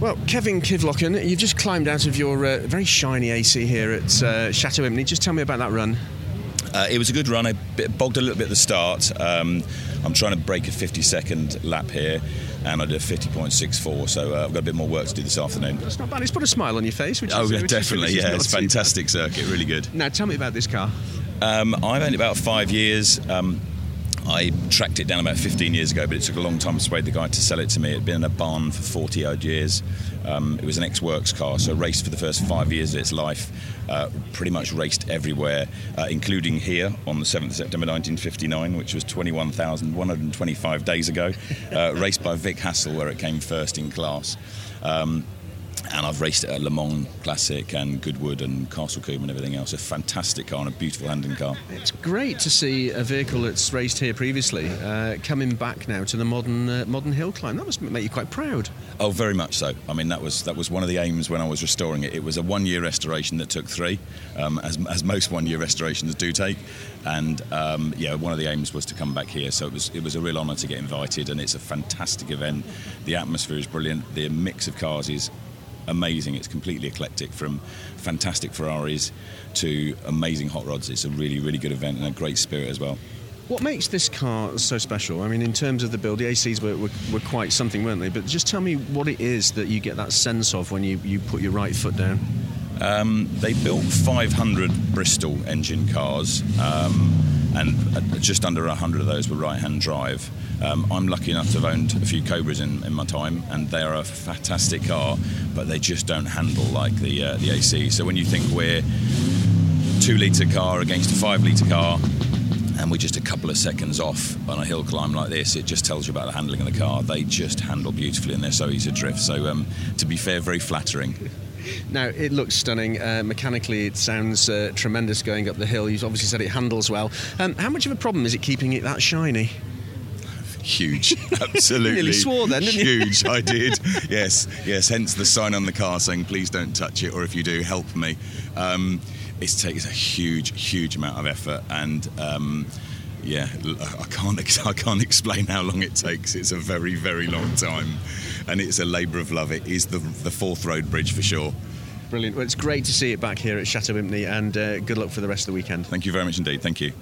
Well, Kevin Kivlocken, you've just climbed out of your uh, very shiny AC here at uh, Chateau Impney. Just tell me about that run. Uh, it was a good run. I bogged a little bit at the start. Um, I'm trying to break a 50 second lap here, and I did a 50.64. So uh, I've got a bit more work to do this afternoon. That's not bad. It's put a smile on your face. Which oh, is, yeah, which definitely. Is, yeah, it's fantastic circuit. Really good. Now, tell me about this car. Um, I've only about five years. Um, I tracked it down about 15 years ago, but it took a long time to persuade the guy to sell it to me. It had been in a barn for 40 odd years. Um, it was an ex works car, so raced for the first five years of its life. Uh, pretty much raced everywhere, uh, including here on the 7th September 1959, which was 21,125 days ago. Uh, raced by Vic Hassel, where it came first in class. Um, and I've raced it at Le Mans Classic and Goodwood and Castle Combe and everything else. A fantastic car and a beautiful handling car. It's great to see a vehicle that's raced here previously uh, coming back now to the modern uh, modern hill climb. That must make you quite proud. Oh, very much so. I mean, that was that was one of the aims when I was restoring it. It was a one-year restoration that took three, um, as, as most one-year restorations do take. And um, yeah, one of the aims was to come back here. So it was it was a real honour to get invited, and it's a fantastic event. The atmosphere is brilliant. The mix of cars is amazing. It's completely eclectic from fantastic Ferraris to amazing hot rods. It's a really, really good event and a great spirit as well. What makes this car so special? I mean, in terms of the build, the ACs were, were, were quite something, weren't they? But just tell me what it is that you get that sense of when you, you put your right foot down. Um, they built 500 Bristol engine cars, um, and uh, just under 100 of those were right hand drive. Um, I'm lucky enough to have owned a few Cobras in, in, my time, and they are a fantastic car, but they just don't handle like the, uh, the AC. So when you think we're two litre car against a five litre car, and we're just a couple of seconds off on a hill climb like this, it just tells you about the handling of the car. They just handle beautifully and they're so easy to drift. So, um, to be fair, very flattering. Now, it looks stunning. Uh, mechanically, it sounds uh, tremendous going up the hill. You've obviously said it handles well. Um, how much of a problem is it keeping it that shiny? Huge, absolutely. Nearly swore then, didn't you? Huge, I did. Yes, yes. Hence the sign on the car saying, "Please don't touch it," or if you do, help me. Um, it takes a huge, huge amount of effort, and um, yeah, I can't, I can't explain how long it takes. It's a very, very long time, and it's a labour of love. It is the the Forth Road Bridge for sure. Brilliant. Well, it's great to see it back here at Chateau Impney, and uh, good luck for the rest of the weekend. Thank you very much indeed. Thank you.